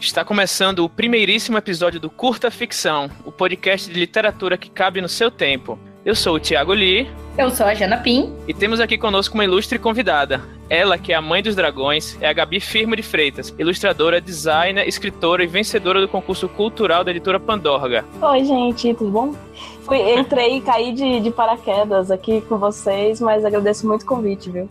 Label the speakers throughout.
Speaker 1: Está começando o primeiríssimo episódio do Curta Ficção, o podcast de literatura que cabe no seu tempo. Eu sou o Thiago Lee.
Speaker 2: Eu sou a Jana Pim.
Speaker 1: E temos aqui conosco uma ilustre convidada. Ela, que é a mãe dos dragões, é a Gabi Firmo de Freitas, ilustradora, designer, escritora e vencedora do concurso cultural da editora Pandorga.
Speaker 3: Oi, gente, tudo bom? Fui, entrei e caí de, de paraquedas aqui com vocês, mas agradeço muito o convite, viu?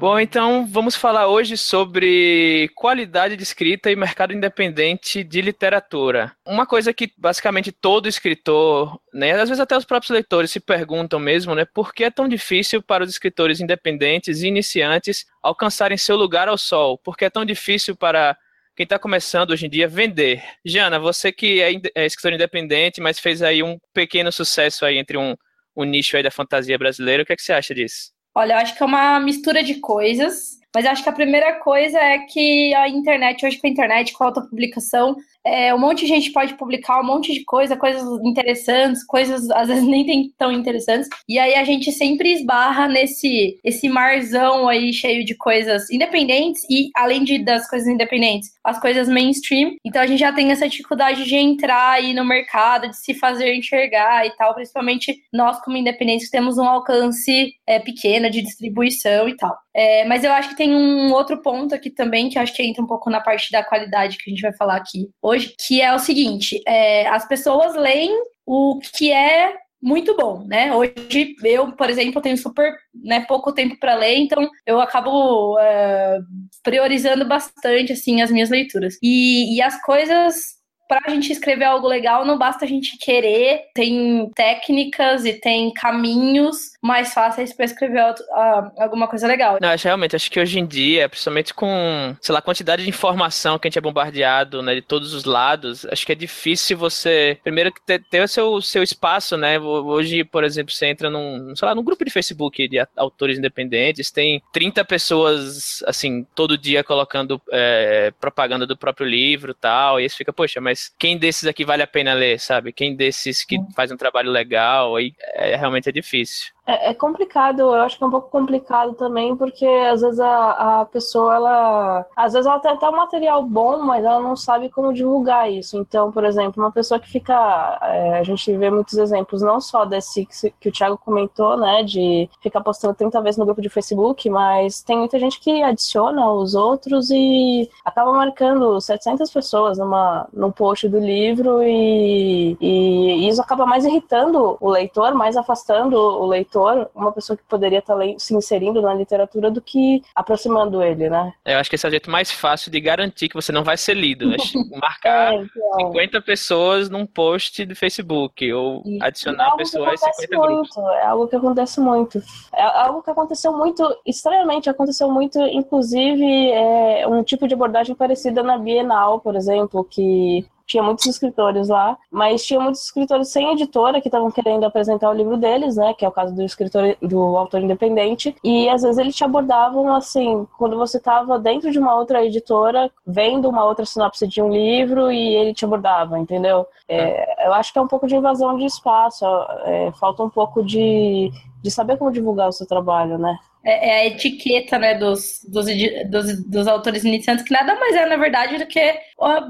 Speaker 1: Bom, então vamos falar hoje sobre qualidade de escrita e mercado independente de literatura. Uma coisa que basicamente todo escritor, né, às vezes até os próprios leitores se perguntam mesmo, né, por que é tão difícil para os escritores independentes e iniciantes alcançarem seu lugar ao sol? Por que é tão difícil para quem está começando hoje em dia vender? Jana, você que é, é escritor independente, mas fez aí um pequeno sucesso aí entre um, um nicho aí da fantasia brasileira, o que, é que você acha disso?
Speaker 2: Olha, eu acho que é uma mistura de coisas, mas acho que a primeira coisa é que a internet, hoje com a internet, com a autopublicação, é, um monte de gente pode publicar um monte de coisa, coisas interessantes, coisas às vezes nem tão interessantes. E aí a gente sempre esbarra nesse esse marzão aí cheio de coisas independentes e além de das coisas independentes, as coisas mainstream. Então a gente já tem essa dificuldade de entrar aí no mercado, de se fazer enxergar e tal, principalmente nós como independentes temos um alcance é, pequeno de distribuição e tal. É, mas eu acho que tem um outro ponto aqui também que acho que entra um pouco na parte da qualidade que a gente vai falar aqui hoje, que é o seguinte: é, as pessoas leem o que é muito bom, né? Hoje eu, por exemplo, tenho super né, pouco tempo para ler, então eu acabo é, priorizando bastante assim as minhas leituras. E, e as coisas para a gente escrever algo legal, não basta a gente querer, tem técnicas e tem caminhos mais fáceis para escrever uh, alguma coisa legal.
Speaker 1: Não, realmente, acho que hoje em dia, principalmente com, sei lá, a quantidade de informação que a gente é bombardeado, né, de todos os lados, acho que é difícil você, primeiro, ter, ter o seu, seu espaço, né, hoje, por exemplo, você entra num, sei lá, num grupo de Facebook de autores independentes, tem 30 pessoas, assim, todo dia colocando é, propaganda do próprio livro tal, e aí você fica, poxa, mas mas quem desses aqui vale a pena ler, sabe? Quem desses que faz um trabalho legal, aí é, realmente é difícil.
Speaker 3: É, é, complicado, eu acho que é um pouco complicado também, porque às vezes a, a pessoa, ela. Às vezes ela tem até um material bom, mas ela não sabe como divulgar isso. Então, por exemplo, uma pessoa que fica. É, a gente vê muitos exemplos, não só desse que, que o Thiago comentou, né, de ficar postando 30 vezes no grupo de Facebook, mas tem muita gente que adiciona os outros e acaba marcando 700 pessoas numa, num post do livro e, e isso acaba mais irritando o leitor, mais afastando o leitor uma pessoa que poderia estar se inserindo na literatura do que aproximando ele, né?
Speaker 1: Eu acho que esse é o jeito mais fácil de garantir que você não vai ser lido. Né? Marcar é, então... 50 pessoas num post do Facebook ou e adicionar é pessoas em 50
Speaker 3: muito,
Speaker 1: grupos.
Speaker 3: É algo que acontece muito. É algo que aconteceu muito, estranhamente, aconteceu muito, inclusive, é, um tipo de abordagem parecida na Bienal, por exemplo, que tinha muitos escritores lá, mas tinha muitos escritores sem editora que estavam querendo apresentar o livro deles, né? Que é o caso do escritor, do autor independente. E às vezes eles te abordavam assim, quando você estava dentro de uma outra editora, vendo uma outra sinopse de um livro e ele te abordava, entendeu? É, eu acho que é um pouco de invasão de espaço, é, falta um pouco de, de saber como divulgar o seu trabalho, né?
Speaker 2: É, é, a etiqueta né, dos, dos, dos, dos, autores iniciantes, que nada mais é, na verdade, do que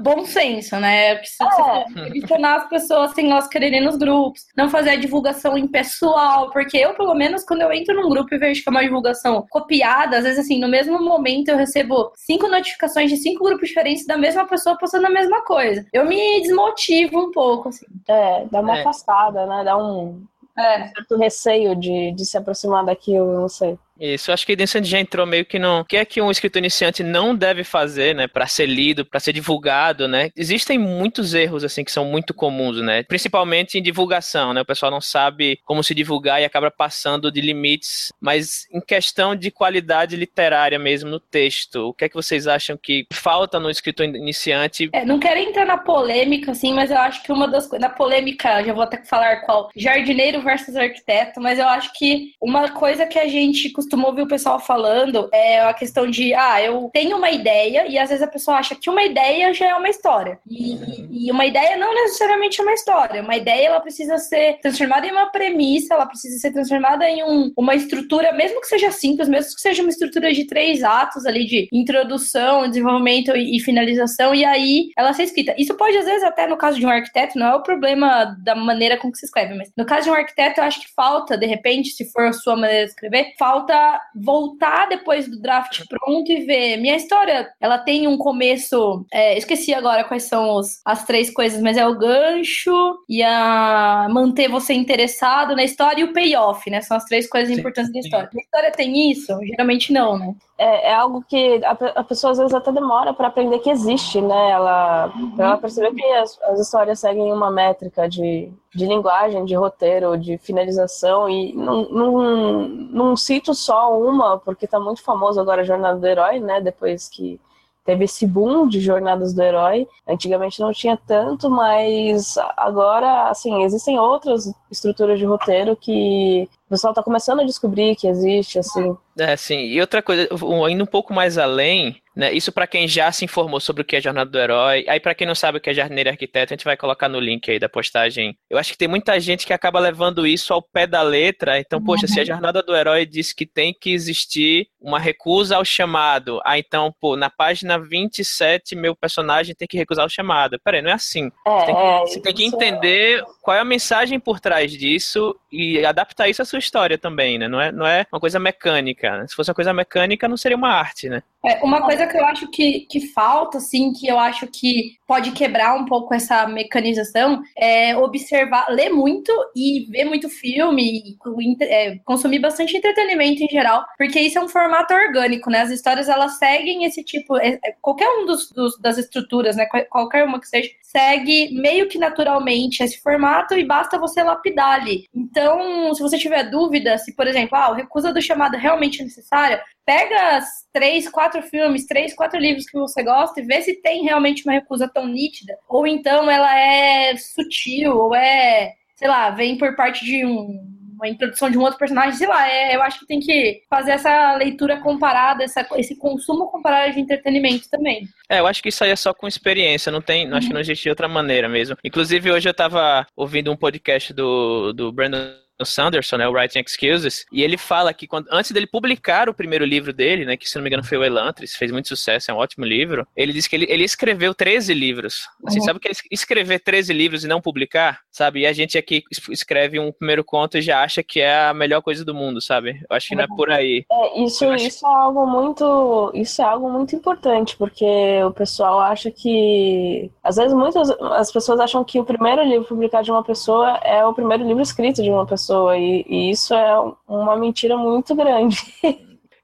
Speaker 2: bom senso, né? Que se é. adicionar as pessoas sem elas quererem nos grupos, não fazer a divulgação em pessoal, porque eu, pelo menos, quando eu entro num grupo e vejo que é uma divulgação copiada, às vezes, assim, no mesmo momento eu recebo cinco notificações de cinco grupos diferentes da mesma pessoa postando a mesma coisa. Eu me desmotivo um pouco, assim.
Speaker 3: É, dá uma é. afastada, né? Dá um, é. um certo receio de, de se aproximar daquilo, não sei.
Speaker 1: Isso, acho que Vincent já entrou meio que no. O que é que um escritor iniciante não deve fazer, né, para ser lido, para ser divulgado, né? Existem muitos erros, assim, que são muito comuns, né? Principalmente em divulgação, né? O pessoal não sabe como se divulgar e acaba passando de limites. Mas em questão de qualidade literária mesmo no texto, o que é que vocês acham que falta no escritor iniciante?
Speaker 2: É, não quero entrar na polêmica, assim, mas eu acho que uma das coisas. Na polêmica, já vou até falar qual. Jardineiro versus arquiteto, mas eu acho que uma coisa que a gente costuma costumo ouvir o pessoal falando é a questão de, ah, eu tenho uma ideia e às vezes a pessoa acha que uma ideia já é uma história. E, e uma ideia não necessariamente é uma história. Uma ideia, ela precisa ser transformada em uma premissa, ela precisa ser transformada em um, uma estrutura, mesmo que seja simples, mesmo que seja uma estrutura de três atos ali, de introdução, desenvolvimento e, e finalização, e aí ela ser escrita. Isso pode, às vezes, até no caso de um arquiteto, não é o problema da maneira com que se escreve, mas no caso de um arquiteto, eu acho que falta, de repente, se for a sua maneira de escrever, falta voltar depois do draft pronto e ver. Minha história, ela tem um começo. É, esqueci agora quais são os, as três coisas, mas é o gancho e a manter você interessado na história e o payoff, né? São as três coisas sim, importantes da história. A história tem isso? Geralmente não, né?
Speaker 3: É, é algo que a, a, pessoa às vezes até demora para aprender que existe, né? Ela, ela perceber que as, as histórias seguem uma métrica de, de linguagem, de roteiro, de finalização, e não, não, não cito só uma, porque está muito famoso agora a Jornada do Herói, né? Depois que teve esse boom de jornadas do herói. Antigamente não tinha tanto, mas agora, assim, existem outras estruturas de roteiro que o pessoal está começando a descobrir que existe, assim.
Speaker 1: É, sim. E outra coisa, indo um pouco mais além, né? Isso para quem já se informou sobre o que é Jornada do Herói. Aí para quem não sabe o que é Jardineiro e Arquiteto, a gente vai colocar no link aí da postagem. Eu acho que tem muita gente que acaba levando isso ao pé da letra. Então, uhum. poxa, se a Jornada do Herói diz que tem que existir uma recusa ao chamado, ah, então, pô, na página 27 meu personagem tem que recusar o chamado. Peraí, não é assim. É, você tem que, é, você tem que entender é... qual é a mensagem por trás disso e adaptar isso à sua história também, né? Não é, não é uma coisa mecânica. Né? Se fosse uma coisa mecânica, não seria uma arte, né?
Speaker 2: É, uma coisa que eu acho que, que falta, assim, que eu acho que pode quebrar um pouco essa mecanização é observar, ler muito e ver muito filme, e, é, consumir bastante entretenimento em geral, porque isso é um formato orgânico, né? As histórias elas seguem esse tipo, é, é qualquer um dos, dos, das estruturas, né? Qualquer uma que seja, segue meio que naturalmente esse formato e basta você lapidar ali. Então, se você tiver dúvida, se por exemplo, ah, o recusa do chamado realmente é necessário, pega três, quatro filmes, três, quatro livros que você gosta e vê se tem realmente uma recusa tão nítida. Ou então ela é sutil, ou é, sei lá, vem por parte de um uma introdução de um outro personagem, sei lá, é, eu acho que tem que fazer essa leitura comparada, essa, esse consumo comparado de entretenimento também.
Speaker 1: É, eu acho que isso aí é só com experiência, não tem, uhum. acho que não existe outra maneira mesmo. Inclusive, hoje eu tava ouvindo um podcast do, do Brandon Sanderson, né, o Writing Excuses, e ele fala que quando, antes dele publicar o primeiro livro dele, né, que se não me engano foi o Elantris, fez muito sucesso, é um ótimo livro, ele disse que ele, ele escreveu 13 livros. Assim, uhum. sabe que escrever 13 livros e não publicar, sabe? E a gente aqui escreve um primeiro conto e já acha que é a melhor coisa do mundo, sabe? Eu acho que não é por aí.
Speaker 3: É, isso, acho... isso é algo muito, isso é algo muito importante, porque o pessoal acha que, às vezes muitas as pessoas acham que o primeiro livro publicado de uma pessoa é o primeiro livro escrito de uma pessoa pessoa, e, e isso é uma mentira muito grande.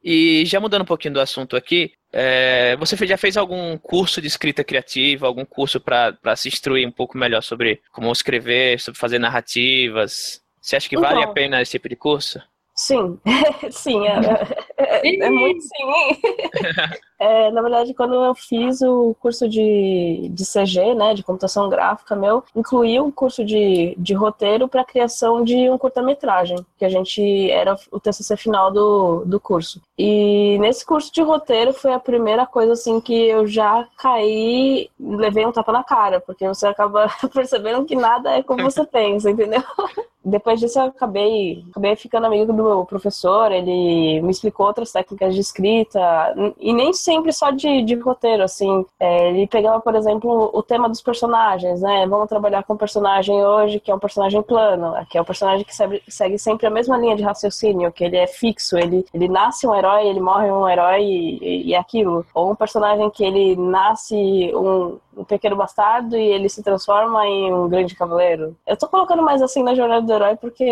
Speaker 1: E já mudando um pouquinho do assunto aqui, é, você já fez algum curso de escrita criativa, algum curso para se instruir um pouco melhor sobre como escrever, sobre fazer narrativas? Você acha que vale então, a pena esse tipo de curso?
Speaker 3: Sim, sim, é, é, é, muito sim. É, na verdade, quando eu fiz o curso de, de CG, né, de computação gráfica meu, incluí o um curso de, de roteiro para criação de um curta-metragem, que a gente era o TCC final do, do curso. E nesse curso de roteiro foi a primeira coisa assim que eu já caí, levei um tapa na cara, porque você acaba percebendo que nada é como você pensa, entendeu? Depois disso eu acabei, acabei ficando amigo do meu professor, ele me explicou outras técnicas de escrita, e nem sempre só de, de roteiro, assim. É, ele pegava, por exemplo, o tema dos personagens, né? Vamos trabalhar com um personagem hoje que é um personagem plano, que é um personagem que segue, segue sempre a mesma linha de raciocínio, que ele é fixo, ele, ele nasce um herói, ele morre um herói e, e é aquilo. Ou um personagem que ele nasce um, um pequeno bastardo e ele se transforma em um grande cavaleiro. Eu tô colocando mais assim na jornada do herói porque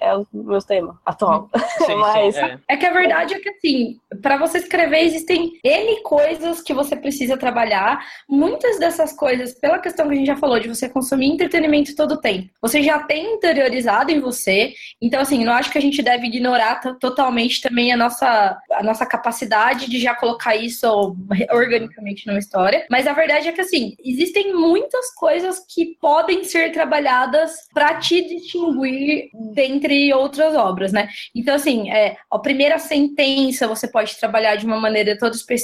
Speaker 3: é o meu tema atual. Sim, Mas...
Speaker 2: Sim, é. é. que a verdade é que assim, para você escrever existem N coisas que você precisa trabalhar. Muitas dessas coisas, pela questão que a gente já falou, de você consumir entretenimento todo o tempo, você já tem interiorizado em você. Então, assim, não acho que a gente deve ignorar totalmente também a nossa, a nossa capacidade de já colocar isso organicamente numa história. Mas a verdade é que, assim, existem muitas coisas que podem ser trabalhadas para te distinguir dentre outras obras, né? Então, assim, é, a primeira sentença você pode trabalhar de uma maneira toda específica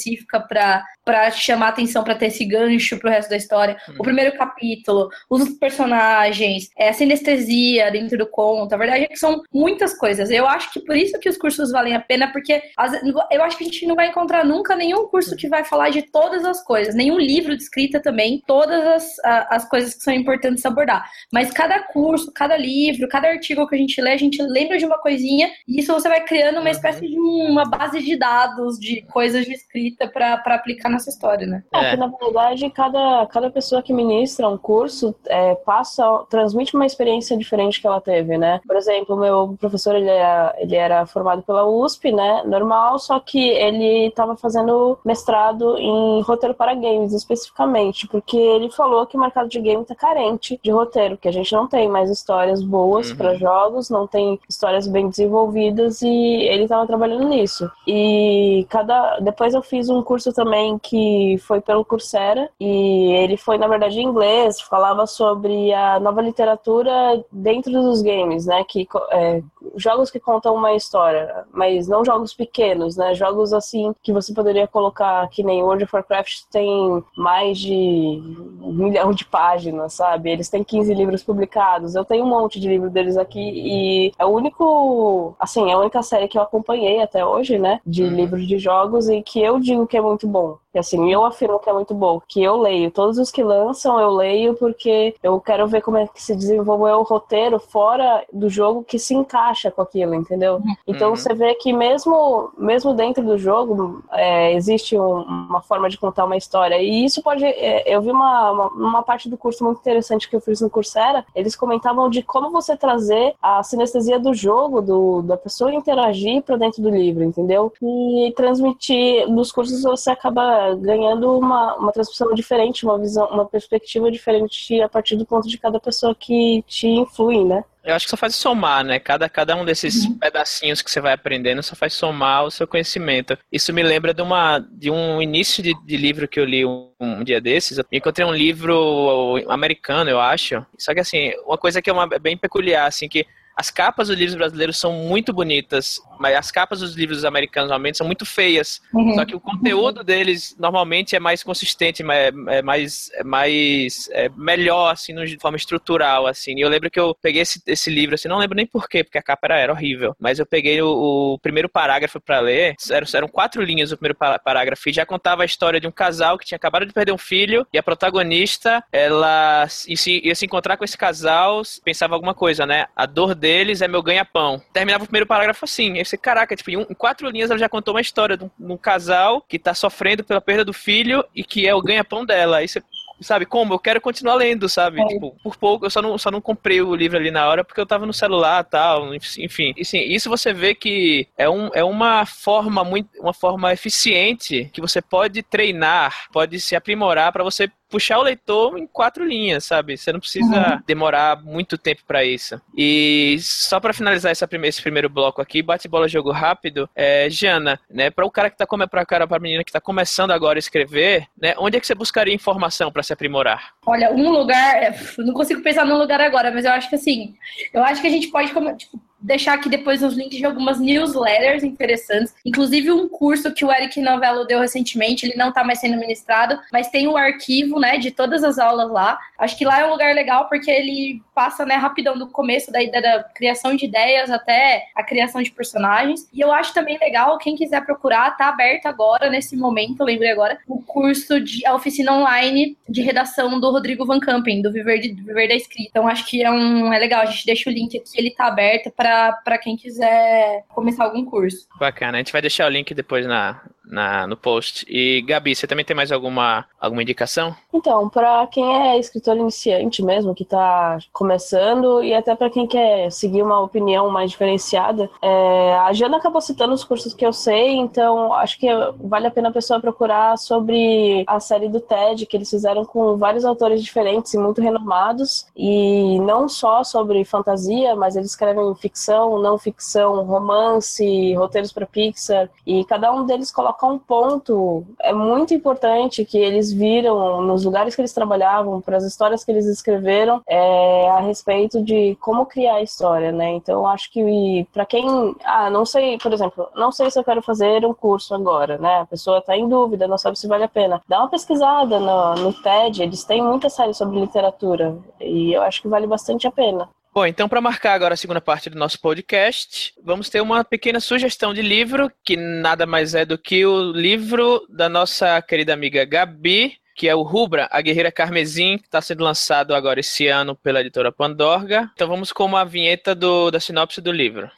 Speaker 2: para chamar atenção, para ter esse gancho para o resto da história. Hum. O primeiro capítulo, os personagens, é, a sinestesia dentro do conto. A verdade é que são muitas coisas. Eu acho que por isso que os cursos valem a pena, porque as, eu acho que a gente não vai encontrar nunca nenhum curso que vai falar de todas as coisas, nenhum livro de escrita também, todas as, as coisas que são importantes abordar. Mas cada curso, cada livro, cada artigo que a gente lê, a gente lembra de uma coisinha e isso você vai criando uma uhum. espécie de uma base de dados de coisas de escrita para aplicar nessa história, né?
Speaker 3: É, é. na verdade, cada, cada pessoa que ministra um curso é, passa, transmite uma experiência diferente que ela teve, né? Por exemplo, meu professor, ele era, ele era formado pela USP, né? Normal, só que ele estava fazendo mestrado em roteiro para games, especificamente, porque ele falou que o mercado de game tá carente de roteiro, que a gente não tem mais histórias boas uhum. para jogos, não tem histórias bem desenvolvidas e ele estava trabalhando nisso. E cada depois eu fiz um curso também que foi pelo Coursera e ele foi na verdade em inglês, falava sobre a nova literatura dentro dos games, né, que é, jogos que contam uma história, mas não jogos pequenos, né, jogos assim que você poderia colocar que nem World of Warcraft tem mais de um milhão de páginas, sabe? Eles têm 15 livros publicados. Eu tenho um monte de livro deles aqui e é o único, assim, é a única série que eu acompanhei até hoje, né? De uhum. livros de jogos e que eu digo que é muito bom. E assim, eu afirmo que é muito bom, que eu leio. Todos os que lançam, eu leio porque eu quero ver como é que se desenvolveu o roteiro fora do jogo que se encaixa com aquilo, entendeu? Uhum. Então uhum. você vê que mesmo, mesmo dentro do jogo, é, existe um, uma forma de contar uma história. E isso pode. É, eu vi uma, uma, uma, parte do curso muito interessante que eu fiz no Coursera, eles comentavam de como você trazer a sinestesia do jogo, do, da pessoa interagir para dentro do livro, entendeu? E transmitir. Nos cursos você acaba ganhando uma, uma transmissão diferente, uma visão, uma perspectiva diferente a partir do ponto de cada pessoa que te influi, né?
Speaker 1: Eu acho que só faz somar, né? Cada, cada um desses uhum. pedacinhos que você vai aprendendo só faz somar o seu conhecimento. Isso me lembra de, uma, de um início de, de livro que eu li um, um, dia desses. Eu encontrei um livro americano, eu acho. Só que, assim, uma coisa que é uma, é bem peculiar, assim, que as capas dos livros brasileiros são muito bonitas, mas as capas dos livros americanos normalmente são muito feias. Uhum. Só que o conteúdo deles normalmente é mais consistente, é mais, é mais é melhor, assim, de forma estrutural, assim. E eu lembro que eu peguei esse, esse livro, assim, não lembro nem porquê, porque a capa era, era horrível. Mas eu peguei o, o primeiro parágrafo para ler, eram, eram quatro linhas o primeiro parágrafo, e já contava a história de um casal que tinha acabado de perder um filho, e a protagonista, ela ia se, ia se encontrar com esse casal, pensava alguma coisa, né? A dor deles é meu ganha-pão. Terminava o primeiro parágrafo assim. Aí você, caraca, tipo, em, um, em, quatro linhas ela já contou uma história de um, de um, casal que tá sofrendo pela perda do filho e que é o ganha-pão dela. Aí você, sabe, como? Eu quero continuar lendo, sabe? É. Tipo, por pouco, eu só não, só não comprei o livro ali na hora porque eu tava no celular tal, enfim. E, sim, isso você vê que é, um, é uma forma muito, uma forma eficiente que você pode treinar, pode se aprimorar para você puxar o leitor em quatro linhas, sabe? Você não precisa uhum. demorar muito tempo para isso. E só para finalizar primeira, esse primeiro bloco aqui, bate bola jogo rápido, é, Jana, né? Para o cara que tá como para cara para menina que tá começando agora a escrever, né? Onde é que você buscaria informação para se aprimorar?
Speaker 2: Olha, um lugar, é, não consigo pensar num lugar agora, mas eu acho que assim, eu acho que a gente pode tipo, deixar aqui depois os links de algumas newsletters interessantes, inclusive um curso que o Eric Novello deu recentemente, ele não está mais sendo ministrado, mas tem o arquivo, né, de todas as aulas lá. Acho que lá é um lugar legal porque ele passa, né, rapidão do começo da da criação de ideias até a criação de personagens. E eu acho também legal, quem quiser procurar, tá aberto agora, nesse momento, lembrei agora, o curso de a oficina online de redação do Rodrigo Van Campen, do Viver, de, Viver da Escrita. Então acho que é um é legal, a gente deixa o link aqui, ele tá aberto para para quem quiser começar algum curso.
Speaker 1: Bacana, a gente vai deixar o link depois na, na, no post. E Gabi, você também tem mais alguma, alguma indicação?
Speaker 3: Então, para quem é escritor iniciante mesmo, que está começando, e até para quem quer seguir uma opinião mais diferenciada, é, a Jana acabou citando os cursos que eu sei, então acho que vale a pena a pessoa procurar sobre a série do TED, que eles fizeram com vários autores diferentes e muito renomados, e não só sobre fantasia, mas eles escrevem ficção, não ficção, romance, roteiros para Pixar, e cada um deles coloca colocar um ponto é muito importante que eles viram nos lugares que eles trabalhavam, para as histórias que eles escreveram, é, a respeito de como criar a história, né? Então, acho que para quem, ah, não sei, por exemplo, não sei se eu quero fazer um curso agora, né? A pessoa está em dúvida, não sabe se vale a pena. Dá uma pesquisada no, no TED, eles têm muita série sobre literatura e eu acho que vale bastante a pena.
Speaker 1: Bom, então para marcar agora a segunda parte do nosso podcast, vamos ter uma pequena sugestão de livro, que nada mais é do que o livro da nossa querida amiga Gabi, que é o Rubra, a Guerreira Carmesim, que está sendo lançado agora esse ano pela editora Pandorga. Então vamos com uma vinheta do, da sinopse do livro.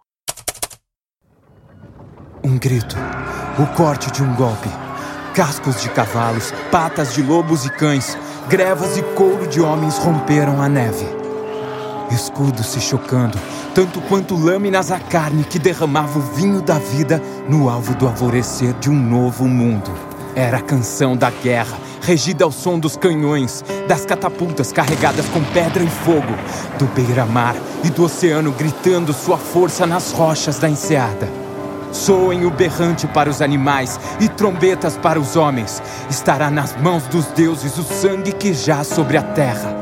Speaker 4: Um grito, o corte de um golpe, cascos de cavalos, patas de lobos e cães, grevas e couro de homens romperam a neve escudos se chocando, tanto quanto lâminas a carne que derramava o vinho da vida no alvo do alvorecer de um novo mundo. Era a canção da guerra, regida ao som dos canhões, das catapultas carregadas com pedra e fogo, do beira-mar e do oceano gritando sua força nas rochas da enseada. Soem o berrante para os animais e trombetas para os homens. Estará nas mãos dos deuses o sangue que jaz sobre a terra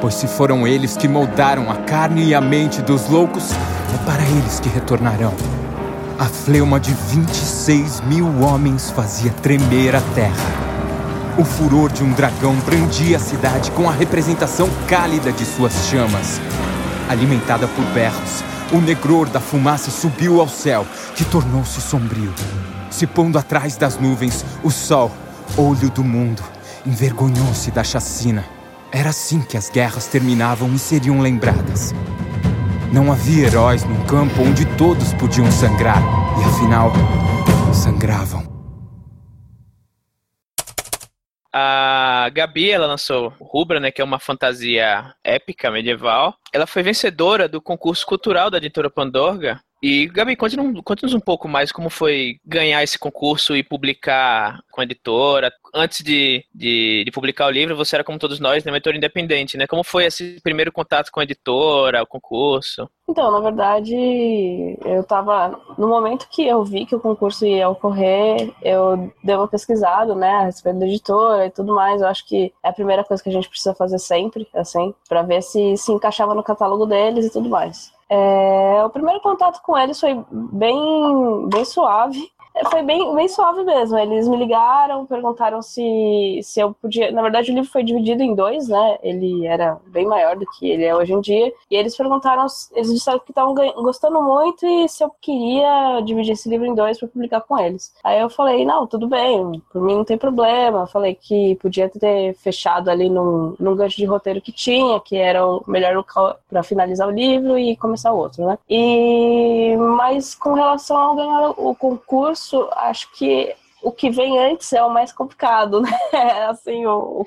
Speaker 4: Pois se foram eles que moldaram a carne e a mente dos loucos, é para eles que retornarão. A fleuma de 26 mil homens fazia tremer a terra. O furor de um dragão brandia a cidade com a representação cálida de suas chamas. Alimentada por berros, o negror da fumaça subiu ao céu, que tornou-se sombrio. Se pondo atrás das nuvens, o sol, olho do mundo, envergonhou-se da chacina. Era assim que as guerras terminavam e seriam lembradas. Não havia heróis num campo onde todos podiam sangrar, e afinal, sangravam.
Speaker 1: A Gabi, ela lançou Rubra, né, que é uma fantasia épica medieval. Ela foi vencedora do concurso cultural da editora Pandorga e, Gabi, conte-nos um pouco mais como foi ganhar esse concurso e publicar com a editora. Antes de, de, de, publicar o livro, você era, como todos nós, né, uma editora independente, né? Como foi esse primeiro contato com a editora, o concurso?
Speaker 3: Então, na verdade, eu estava No momento que eu vi que o concurso ia ocorrer, eu dei uma pesquisada, né, a respeito da editora e tudo mais. Eu acho que é a primeira coisa que a gente precisa fazer sempre, assim, para ver se se encaixava no catálogo deles e tudo mais. É, o primeiro contato com eles foi bem, bem suave. Foi bem, bem suave mesmo. Eles me ligaram, perguntaram se, se eu podia. Na verdade, o livro foi dividido em dois, né? Ele era bem maior do que ele é hoje em dia. E eles perguntaram, eles disseram que estavam gostando muito e se eu queria dividir esse livro em dois para publicar com eles. Aí eu falei, não, tudo bem, por mim não tem problema. falei que podia ter fechado ali num, num gancho de roteiro que tinha, que era o melhor local para finalizar o livro e começar o outro, né? E mas com relação ao ganhar o concurso isso, acho que o que vem antes é o mais complicado, né? Assim, o,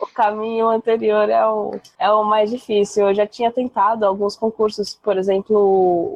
Speaker 3: o caminho anterior é o, é o mais difícil. Eu já tinha tentado alguns concursos, por exemplo,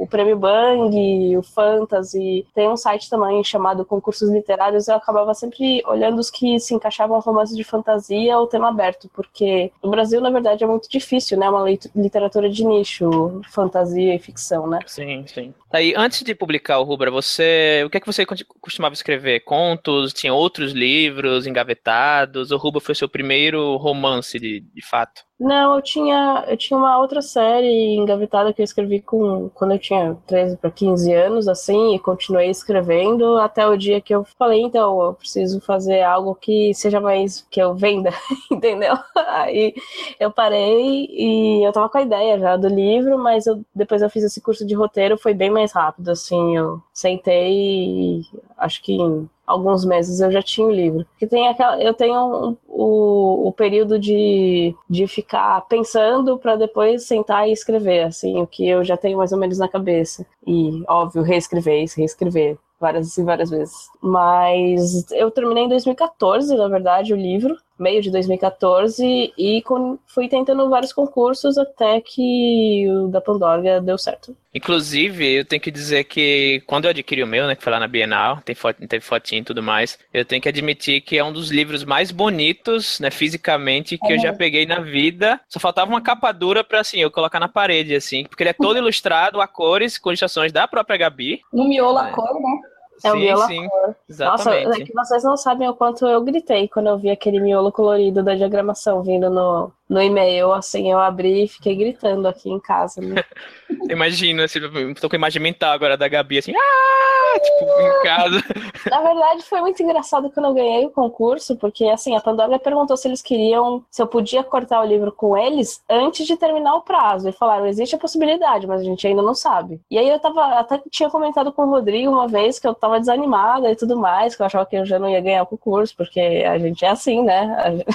Speaker 3: o Prêmio Bang, o Fantasy. Tem um site também chamado Concursos Literários. Eu acabava sempre olhando os que se encaixavam romances de fantasia ou tema aberto, porque no Brasil, na verdade, é muito difícil, né? Uma literatura de nicho, fantasia e ficção, né?
Speaker 1: Sim, sim. Aí, antes de publicar o Rubra, você, o que é que você costumava escrever? Contos? Tinha outros livros engavetados? O Rubra foi seu primeiro romance, de, de fato?
Speaker 3: Não, eu tinha, eu tinha uma outra série engavetada que eu escrevi com, quando eu tinha 13 para 15 anos, assim, e continuei escrevendo até o dia que eu falei, então, eu preciso fazer algo que seja mais que eu venda, entendeu? Aí eu parei e eu tava com a ideia já do livro, mas eu, depois eu fiz esse curso de roteiro, foi bem mais rápido, assim, eu sentei e acho que em alguns meses eu já tinha o livro. Que tem aquela, eu tenho um, o, o período de, de ficar pensando para depois sentar e escrever, assim, o que eu já tenho mais ou menos na cabeça. E, óbvio, reescrever, reescrever várias e várias vezes. Mas eu terminei em 2014, na verdade, o livro meio de 2014 e com, fui tentando vários concursos até que o da Pandora deu certo.
Speaker 1: Inclusive, eu tenho que dizer que quando eu adquiri o meu, né, que foi lá na Bienal, tem foto, teve fotinho e tudo mais, eu tenho que admitir que é um dos livros mais bonitos, né, fisicamente, que é. eu já peguei na vida. Só faltava uma capa dura pra, assim, eu colocar na parede, assim, porque ele é todo ilustrado a cores, com ilustrações da própria Gabi.
Speaker 2: No miolo a cor, né?
Speaker 3: É o miolo
Speaker 1: sim.
Speaker 3: Nossa,
Speaker 1: Exatamente.
Speaker 3: é que vocês não sabem o quanto eu gritei quando eu vi aquele miolo colorido da diagramação vindo no, no e-mail. Assim, eu abri e fiquei gritando aqui em casa. Né?
Speaker 1: Imagina, assim, tô com a imagem mental agora da Gabi, assim, ah! Tipo, em casa.
Speaker 3: Na verdade, foi muito engraçado quando eu ganhei o concurso, porque assim, a Pandora perguntou se eles queriam, se eu podia cortar o livro com eles antes de terminar o prazo. E falaram, existe a possibilidade, mas a gente ainda não sabe. E aí eu tava, até tinha comentado com o Rodrigo uma vez que eu tava desanimada e tudo mais, que eu achava que eu já não ia ganhar o concurso, porque a gente é assim, né? A gente-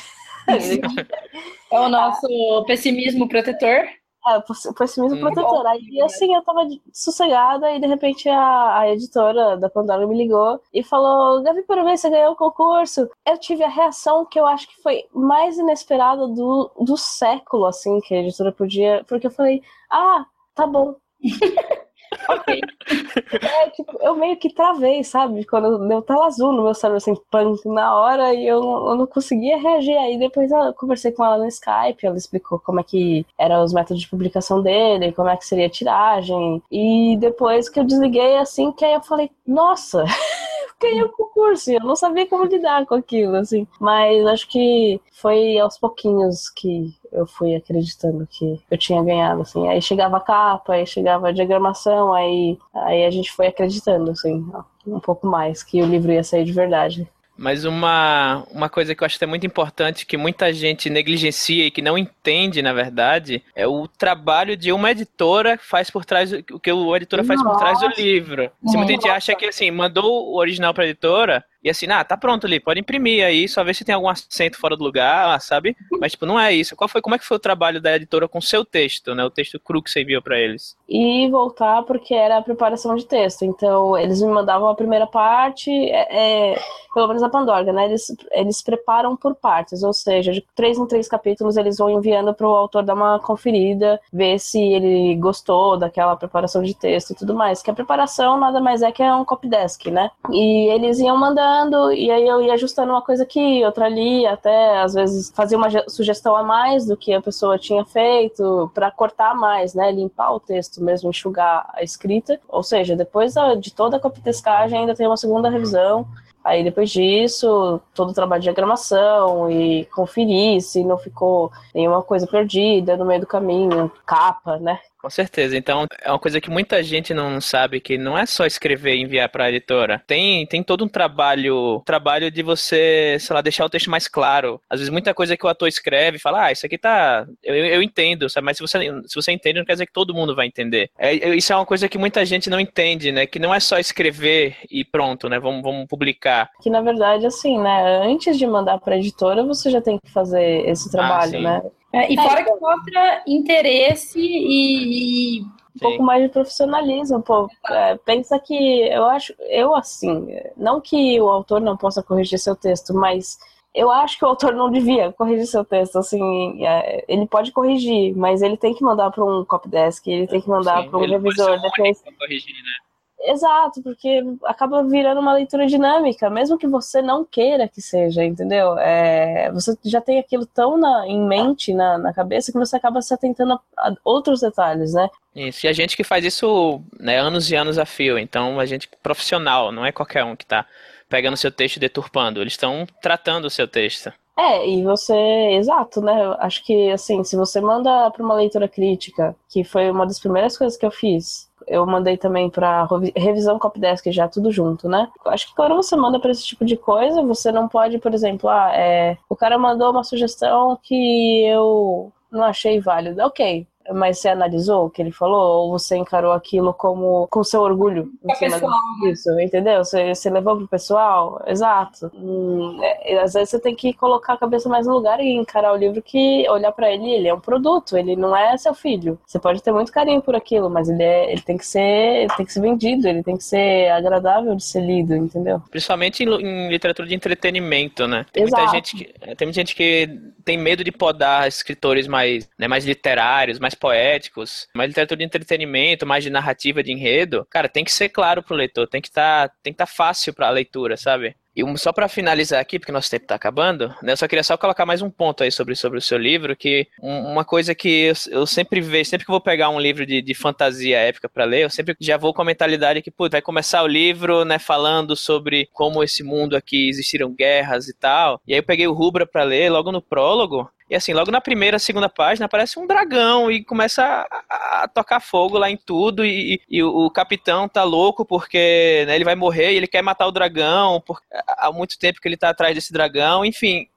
Speaker 2: É o nosso pessimismo protetor.
Speaker 3: É, o pessimismo
Speaker 1: Hum.
Speaker 3: protetor. Aí, assim, eu tava sossegada e, de repente, a, a editora da Pandora me ligou e falou, Gabi, parabéns, você ganhou o concurso. Eu tive a reação que eu acho que foi mais inesperada do, do século, assim, que a editora podia... Porque eu falei, ah, tá bom.
Speaker 2: Ok.
Speaker 3: É, tipo, eu meio que travei, sabe? Quando deu tela azul no meu cérebro, assim, punk, na hora, e eu, eu não conseguia reagir. Aí depois eu conversei com ela no Skype, ela explicou como é que eram os métodos de publicação dele, como é que seria a tiragem. E depois que eu desliguei, assim, que aí eu falei, nossa, ganhei o concurso, e eu não sabia como lidar com aquilo, assim. Mas acho que foi aos pouquinhos que eu fui acreditando que eu tinha ganhado, assim. Aí chegava a capa, aí chegava a diagramação, aí, aí a gente foi acreditando, assim, um pouco mais, que o livro ia sair de verdade.
Speaker 1: Mas uma, uma coisa que eu acho que é muito importante, que muita gente negligencia e que não entende, na verdade, é o trabalho de uma editora que faz por trás, o que a editora faz por trás do
Speaker 3: Nossa.
Speaker 1: livro. Se muita gente acha que, assim, mandou o original pra editora e assim, ah, tá pronto ali, pode imprimir aí, só ver se tem algum acento fora do lugar, sabe? Mas, tipo, não é isso. Qual foi, como é que foi o trabalho da editora com o seu texto, né? O texto cru que você enviou pra eles.
Speaker 3: E voltar porque era a preparação de texto. Então, eles me mandavam a primeira parte, é, é, pelo menos a Pandorga, né? Eles, eles preparam por partes, ou seja, de três em três capítulos eles vão enviando para o autor dar uma conferida, ver se ele gostou daquela preparação de texto e tudo mais. Que a preparação nada mais é que é um copy desk, né? E eles iam mandando, e aí eu ia ajustando uma coisa aqui, outra ali, até às vezes fazia uma ge- sugestão a mais do que a pessoa tinha feito, para cortar mais, né? Limpar o texto mesmo, enxugar a escrita. Ou seja, depois de toda a copitescagem ainda tem uma segunda revisão. Aí depois disso, todo o trabalho de diagramação e conferir se não ficou nenhuma coisa perdida no meio do caminho, capa, né?
Speaker 1: Com certeza. Então, é uma coisa que muita gente não sabe, que não é só escrever e enviar para a editora. Tem, tem todo um trabalho, trabalho de você, sei lá, deixar o texto mais claro. Às vezes muita coisa que o ator escreve, fala, ah, isso aqui tá, eu, eu entendo, sabe? Mas se você, se você entende, não quer dizer que todo mundo vai entender. É, é- isso é uma coisa que muita gente não entende, né? Que não é só escrever e pronto, né? Vamos, vamos publicar.
Speaker 3: Que na verdade, assim, né? Antes de mandar para editora, você já tem que fazer esse trabalho,
Speaker 1: sim.
Speaker 3: né?
Speaker 2: É, e fora que mostra interesse e, e
Speaker 3: um pouco mais de profissionalismo, pô. É, pensa que eu acho, eu assim, não que o autor não possa corrigir seu texto, mas eu acho que o autor não devia corrigir seu texto, assim, é, ele pode corrigir, mas ele tem que mandar para um copydesk, ele tem que mandar para um
Speaker 1: ele pode ser
Speaker 3: revisor depois.
Speaker 1: corrigir, né?
Speaker 3: Exato, porque acaba virando uma leitura dinâmica, mesmo que você não queira que seja, entendeu? É, você já tem aquilo tão na- em mente, na, na cabeça, que você acaba se atentando a, a outros detalhes, né?
Speaker 1: Isso, e a gente que faz isso né, anos e anos a fio, então a gente profissional, não é qualquer um que tá pegando seu texto e deturpando, eles estão tratando o seu texto.
Speaker 3: É, e você, exato, né? Acho que, assim, se você manda para uma leitura crítica, que foi uma das primeiras coisas que eu fiz, eu mandei também para revisão copydesk já tudo junto, né? Acho que quando você manda para esse tipo de coisa, você não pode, por exemplo, ah, é, o cara mandou uma sugestão que eu não achei válida. Ok, mas você analisou o que ele falou ou você encarou aquilo como com seu orgulho em
Speaker 2: É
Speaker 3: cima
Speaker 2: pessoal,
Speaker 3: disso, entendeu? Você, você levou pro pessoal, exato. Hum, é, às vezes você tem que colocar a cabeça mais no lugar e encarar o livro que olhar pra ele, ele é um produto, ele não é seu filho. Você pode ter muito carinho por aquilo, mas ele, é, ele tem que ser, ele tem que ser vendido, ele tem que ser agradável de ser lido, entendeu?
Speaker 1: Principalmente em, em literatura de entretenimento, né? Tem
Speaker 3: Exato.
Speaker 1: muita gente que tem muita gente que tem medo de podar escritores mais, né, mais literários, mais poéticos, mais literatura de entretenimento, mais de narrativa de enredo. Cara, tem que ser claro pro leitor, tem que estar, tem que estar fácil para a leitura, sabe? E só para finalizar aqui, porque nosso tempo tá acabando, né, eu só queria só colocar mais um ponto aí sobre, sobre o seu livro, que um, uma coisa que eu, eu, sempre vejo, sempre que eu vou pegar um livro de, de fantasia épica para ler, eu sempre já vou com a mentalidade que, pô, vai começar o livro, né, falando sobre como esse mundo aqui existiram guerras e tal. E aí eu peguei o Rubra para ler, logo no prólogo, e assim, logo na primeira, segunda página, aparece um dragão e começa a, a tocar fogo lá em tudo. E, e o, o, capitão tá louco porque né, ele vai morrer e ele quer matar o dragão. Porque, há muito tempo que ele tá atrás desse dragão. Enfim,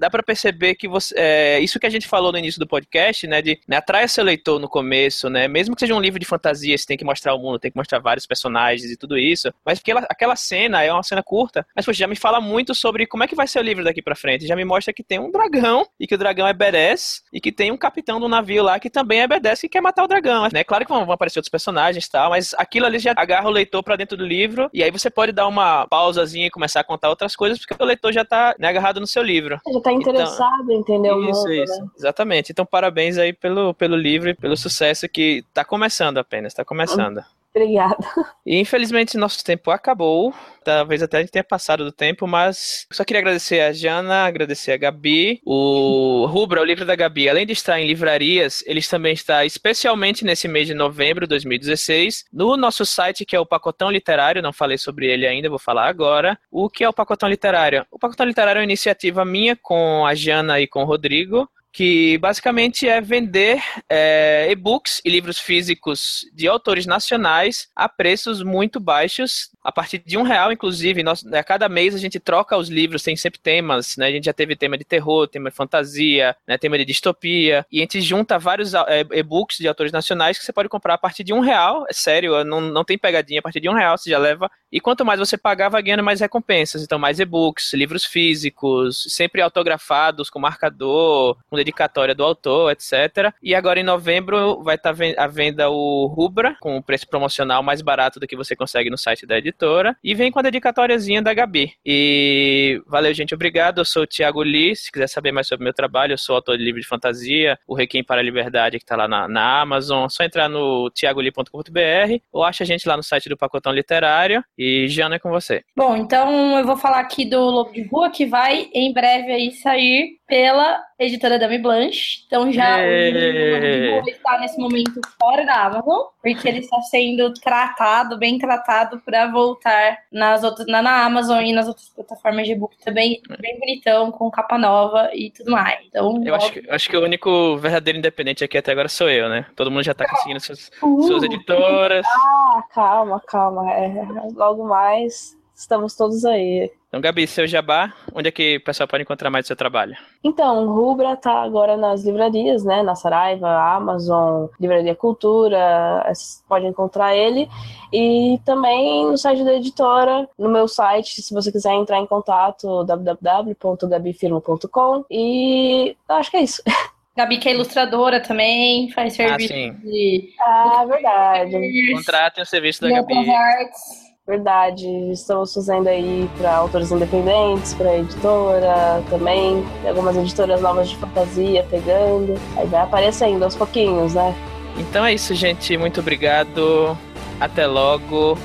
Speaker 1: dá para perceber que você, é, isso que a gente falou no início do podcast, né, de né, atrai seu leitor no começo, né, mesmo que seja um livro de fantasia, você tem que mostrar o mundo, tem que mostrar vários personagens e tudo isso, mas porque ela, aquela cena é uma cena curta, mas poxa, já me fala muito sobre como é que vai ser o livro daqui para frente, já me mostra que tem um dragão e que o dragão é badass e que tem um capitão do navio lá que também é badass e quer matar o dragão, né, claro que vão, vão aparecer outros personagens e tal, mas aquilo ali já agarra o leitor para dentro do livro e aí você pode dar uma pausazinha e começar a contar outras coisas porque o leitor já tá né, agarrado no seu livro.
Speaker 3: Já tá interessado então, em entender o
Speaker 1: isso,
Speaker 3: mundo.
Speaker 1: Isso,
Speaker 3: né?
Speaker 1: exatamente. Então, parabéns aí pelo, pelo livro e pelo sucesso que está começando apenas, está começando.
Speaker 3: Obrigada.
Speaker 1: E infelizmente nosso tempo acabou. Talvez até a gente tenha passado do tempo, mas só queria agradecer a Jana, agradecer a Gabi. O Rubra, o livro da Gabi, além de estar em livrarias, ele também está especialmente nesse mês de novembro de 2016 no nosso site que é o Pacotão Literário. Não falei sobre ele ainda, vou falar agora. O que é o Pacotão Literário? O Pacotão Literário é uma iniciativa minha com a Jana e com o Rodrigo que basicamente é vender é, e-books e livros físicos de autores nacionais a preços muito baixos, a partir de um real, inclusive. Nós, a cada mês a gente troca os livros, tem sempre temas, né? A gente já teve tema de terror, tema de fantasia, né? tema de distopia, e a gente junta vários é, e-books de autores nacionais que você pode comprar a partir de um real, é sério, não, não tem pegadinha, a partir de um real você já leva, e quanto mais você pagar, vai ganhando mais recompensas, então mais e-books, livros físicos, sempre autografados, com marcador, com dedicatória do autor, etc. E agora em novembro vai estar tá à venda o Rubra, com o preço promocional mais barato do que você consegue no site da editora. E vem com a dedicatóriazinha da Gabi. E valeu, gente, obrigado. Eu sou o Thiago Lee. Se quiser saber mais sobre o meu trabalho, eu sou autor de livro de fantasia, o Requiem para a Liberdade, que está lá na, na Amazon. É só entrar no thiagolee.com.br ou acha a gente lá no site do Pacotão Literário. E Jana é com você.
Speaker 2: Bom, então eu vou falar aqui do Lobo de Rua, que vai em breve aí sair pela editora Dami Blanche. Então já
Speaker 1: é...
Speaker 2: o está nesse momento fora da Amazon, porque ele está sendo tratado, bem tratado, para voltar nas outras, na, na, Amazon e nas outras plataformas de e-book também, bem bonitão, com capa nova e tudo mais. Então,
Speaker 1: eu acho que, acho que o único verdadeiro independente aqui até agora sou eu, né? Todo mundo já está conseguindo suas, uh, suas editoras.
Speaker 3: Ah, calma, calma. É, logo mais estamos todos aí.
Speaker 1: Então, Gabi, seu jabá, onde é que o pessoal pode encontrar mais do seu trabalho?
Speaker 3: Então, o Rubra tá agora nas livrarias, né? Na Saraiva, Amazon, Livraria Cultura, pode encontrar ele. E também no site da editora, no meu site, se você quiser entrar em contato, www.gabifirmo.com. E acho que é isso.
Speaker 2: Gabi que é ilustradora também, faz ah, serviço ah, de...
Speaker 3: Ah, verdade.
Speaker 1: Contratem o serviço da Gabi.
Speaker 3: Arts. Verdade, estamos fazendo aí para autores independentes, para editora também, algumas editoras novas de fantasia pegando, aí vai aparecendo aos pouquinhos, né?
Speaker 1: Então é isso, gente. Muito obrigado. Até logo.